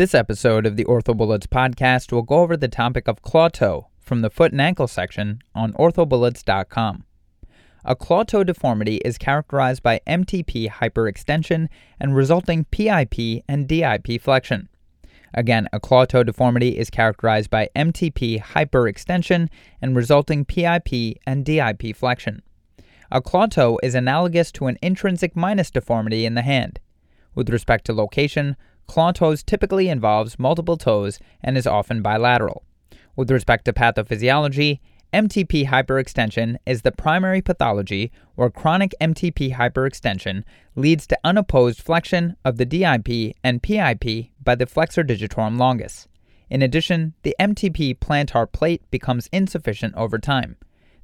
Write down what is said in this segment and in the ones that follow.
This episode of the OrthoBullets podcast will go over the topic of claw toe from the foot and ankle section on orthobullets.com. A claw toe deformity is characterized by MTP hyperextension and resulting PIP and DIP flexion. Again, a claw toe deformity is characterized by MTP hyperextension and resulting PIP and DIP flexion. A claw toe is analogous to an intrinsic minus deformity in the hand. With respect to location, claw toes typically involves multiple toes and is often bilateral. With respect to pathophysiology, MTP hyperextension is the primary pathology where chronic MTP hyperextension leads to unopposed flexion of the DIP and PIP by the flexor digitorum longus. In addition, the MTP plantar plate becomes insufficient over time.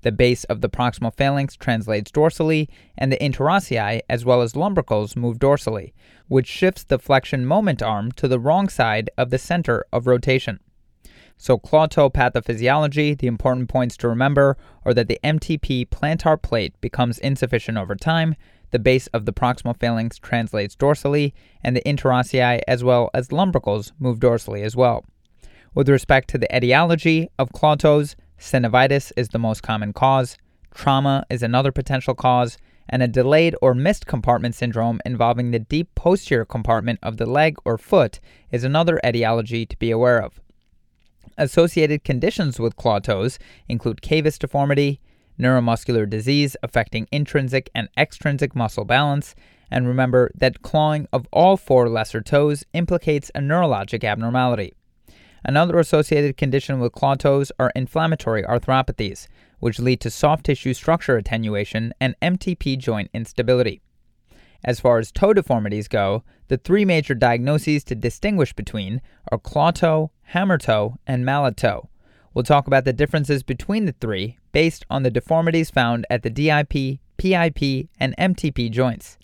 The base of the proximal phalanx translates dorsally, and the interossei as well as lumbricals move dorsally, which shifts the flexion moment arm to the wrong side of the center of rotation. So, claw toe pathophysiology, the important points to remember are that the MTP plantar plate becomes insufficient over time, the base of the proximal phalanx translates dorsally, and the interossei as well as lumbricals move dorsally as well. With respect to the etiology of claw toes, synovitis is the most common cause, trauma is another potential cause, and a delayed or missed compartment syndrome involving the deep posterior compartment of the leg or foot is another etiology to be aware of. Associated conditions with claw toes include cavus deformity, neuromuscular disease affecting intrinsic and extrinsic muscle balance, and remember that clawing of all four lesser toes implicates a neurologic abnormality. Another associated condition with claw toes are inflammatory arthropathies, which lead to soft tissue structure attenuation and MTP joint instability. As far as toe deformities go, the three major diagnoses to distinguish between are claw toe, hammer toe, and mallet toe. We'll talk about the differences between the three based on the deformities found at the DIP, PIP, and MTP joints.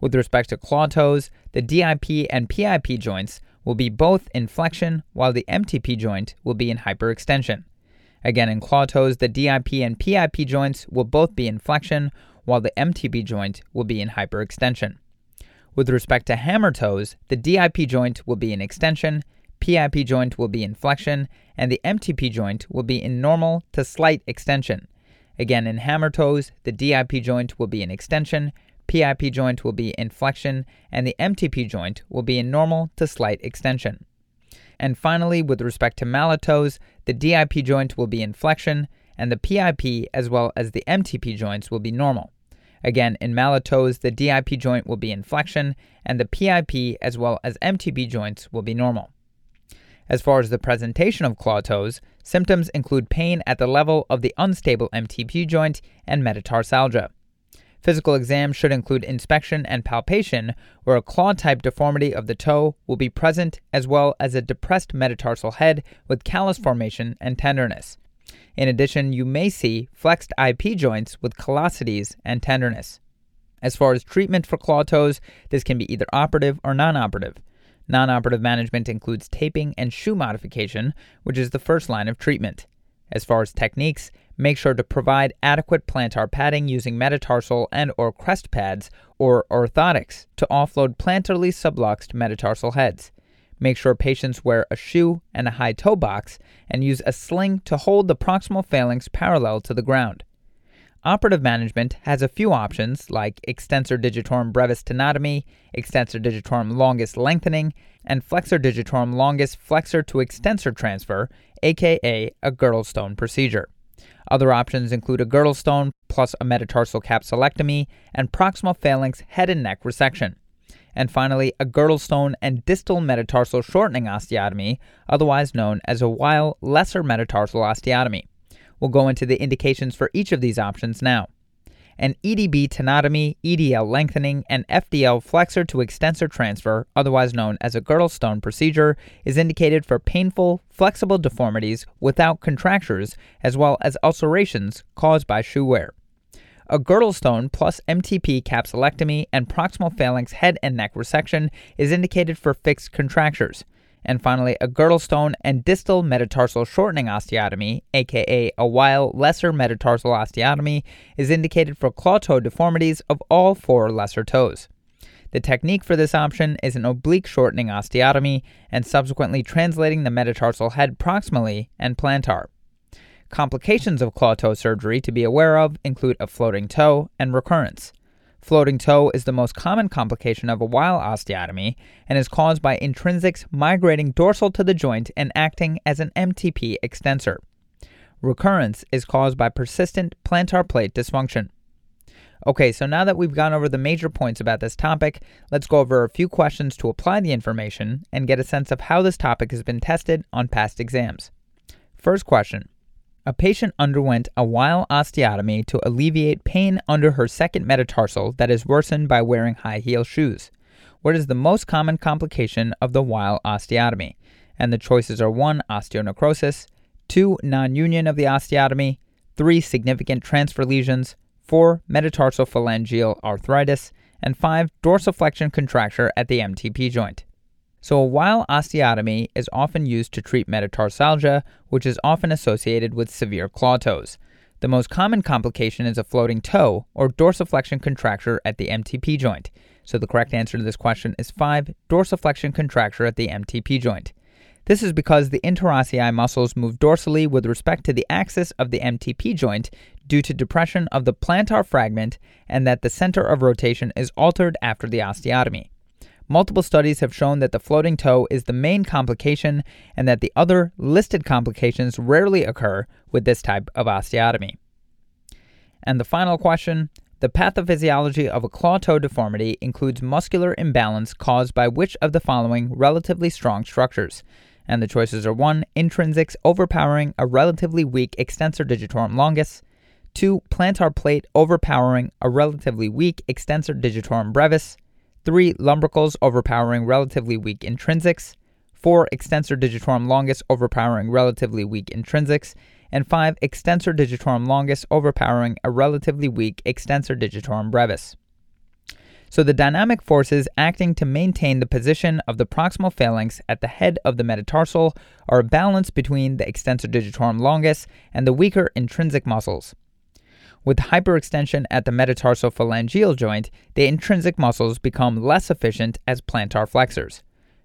With respect to claw toes, the DIP and PIP joints will be both in flexion while the MTP joint will be in hyperextension. Again, in claw toes, the DIP and PIP joints will both be in flexion while the MTP joint will be in hyperextension. With respect to hammer toes, the DIP joint will be in extension, PIP joint will be in flexion, and the MTP joint will be in normal to slight extension. Again, in hammer toes, the DIP joint will be in extension, PIP joint will be in flexion, and the MTP joint will be in normal to slight extension. And finally, with respect to mallet the DIP joint will be in flexion, and the PIP as well as the MTP joints will be normal. Again, in mallet the DIP joint will be in flexion, and the PIP as well as MTP joints will be normal. As far as the presentation of claw toes, symptoms include pain at the level of the unstable MTP joint and metatarsalgia. Physical exam should include inspection and palpation, where a claw type deformity of the toe will be present, as well as a depressed metatarsal head with callus formation and tenderness. In addition, you may see flexed IP joints with callosities and tenderness. As far as treatment for claw toes, this can be either operative or non operative. Non operative management includes taping and shoe modification, which is the first line of treatment. As far as techniques, make sure to provide adequate plantar padding using metatarsal and or crest pads or orthotics to offload plantarly subluxed metatarsal heads. Make sure patients wear a shoe and a high toe box and use a sling to hold the proximal phalanx parallel to the ground. Operative management has a few options like extensor digitorum brevis tenotomy, extensor digitorum longus lengthening, and flexor digitorum longus flexor to extensor transfer, aka a Girdlestone procedure. Other options include a Girdlestone plus a metatarsal capsulectomy and proximal phalanx head and neck resection and finally, a girdlestone and distal metatarsal shortening osteotomy, otherwise known as a Weil lesser metatarsal osteotomy. We'll go into the indications for each of these options now. An EDB tenotomy, EDL lengthening, and FDL flexor to extensor transfer, otherwise known as a Girdlestone procedure, is indicated for painful, flexible deformities without contractures, as well as ulcerations caused by shoe wear a Girdlestone plus MTP capsulectomy and proximal phalanx head and neck resection is indicated for fixed contractures. And finally, a Girdlestone and distal metatarsal shortening osteotomy, aka a Weil lesser metatarsal osteotomy, is indicated for claw toe deformities of all four lesser toes. The technique for this option is an oblique shortening osteotomy and subsequently translating the metatarsal head proximally and plantar. Complications of claw toe surgery to be aware of include a floating toe and recurrence. Floating toe is the most common complication of a Weil osteotomy and is caused by intrinsics migrating dorsal to the joint and acting as an MTP extensor. Recurrence is caused by persistent plantar plate dysfunction. Okay, so now that we've gone over the major points about this topic, let's go over a few questions to apply the information and get a sense of how this topic has been tested on past exams. First question A patient underwent a Weil osteotomy to alleviate pain under her second metatarsal that is worsened by wearing high heel shoes. What is the most common complication of the Weil osteotomy? And the choices are 1. Osteonecrosis, 2. Non union of the osteotomy, 3. Significant transfer lesions, 4. Metatarsal phalangeal arthritis, and 5. Dorsiflexion contracture at the MTP joint. So, Weil osteotomy is often used to treat metatarsalgia, which is often associated with severe claw toes. The most common complication is a floating toe or dorsiflexion contracture at the MTP joint. So, the correct answer to this question is 5. Dorsiflexion contracture at the MTP joint. This is because the interossei muscles move dorsally with respect to the axis of the MTP joint due to depression of the plantar fragment and that the center of rotation is altered after the osteotomy. Multiple studies have shown that the floating toe is the main complication and that the other listed complications rarely occur with this type of osteotomy. And the final question the pathophysiology of a claw toe deformity includes muscular imbalance caused by which of the following relatively strong structures? And the choices are 1. Intrinsics overpowering a relatively weak extensor digitorum longus, 2. Plantar plate overpowering a relatively weak extensor digitorum brevis, 3. Lumbricals overpowering relatively weak intrinsics, 4. Extensor digitorum longus overpowering relatively weak intrinsics, and 5. Extensor digitorum longus overpowering a relatively weak extensor digitorum brevis. So the dynamic forces acting to maintain the position of the proximal phalanx at the head of the metatarsal are a balance between the extensor digitorum longus and the weaker intrinsic muscles. With hyperextension at the metatarsal phalangeal joint, the intrinsic muscles become less efficient as plantar flexors.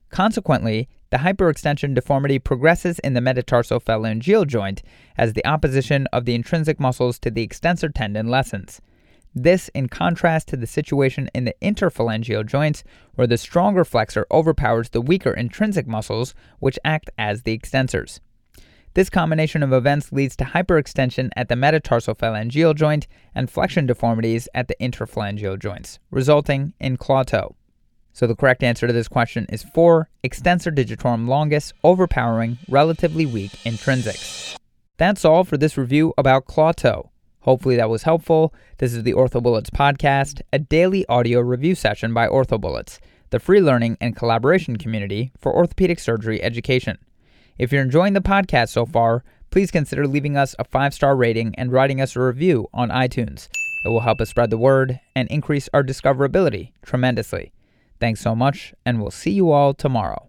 Consequently, the hyperextension deformity progresses in the metatarsal phalangeal joint as the opposition of the intrinsic muscles to the extensor tendon lessens. This in contrast to the situation in the interphalangeal joints, where the stronger flexor overpowers the weaker intrinsic muscles, which act as the extensors. This combination of events leads to hyperextension at the metatarsal phalangeal joint and flexion deformities at the interphalangeal joints, resulting in claw toe. So the correct answer to this question is 4. Extensor digitorum longus overpowering relatively weak intrinsics. That's all for this review about claw toe. Hopefully that was helpful. This is the OrthoBullets podcast, a daily audio review session by OrthoBullets, the free learning and collaboration community for orthopedic surgery education. If you're enjoying the podcast so far, please consider leaving us a five star rating and writing us a review on iTunes. It will help us spread the word and increase our discoverability tremendously. Thanks so much, and we'll see you all tomorrow.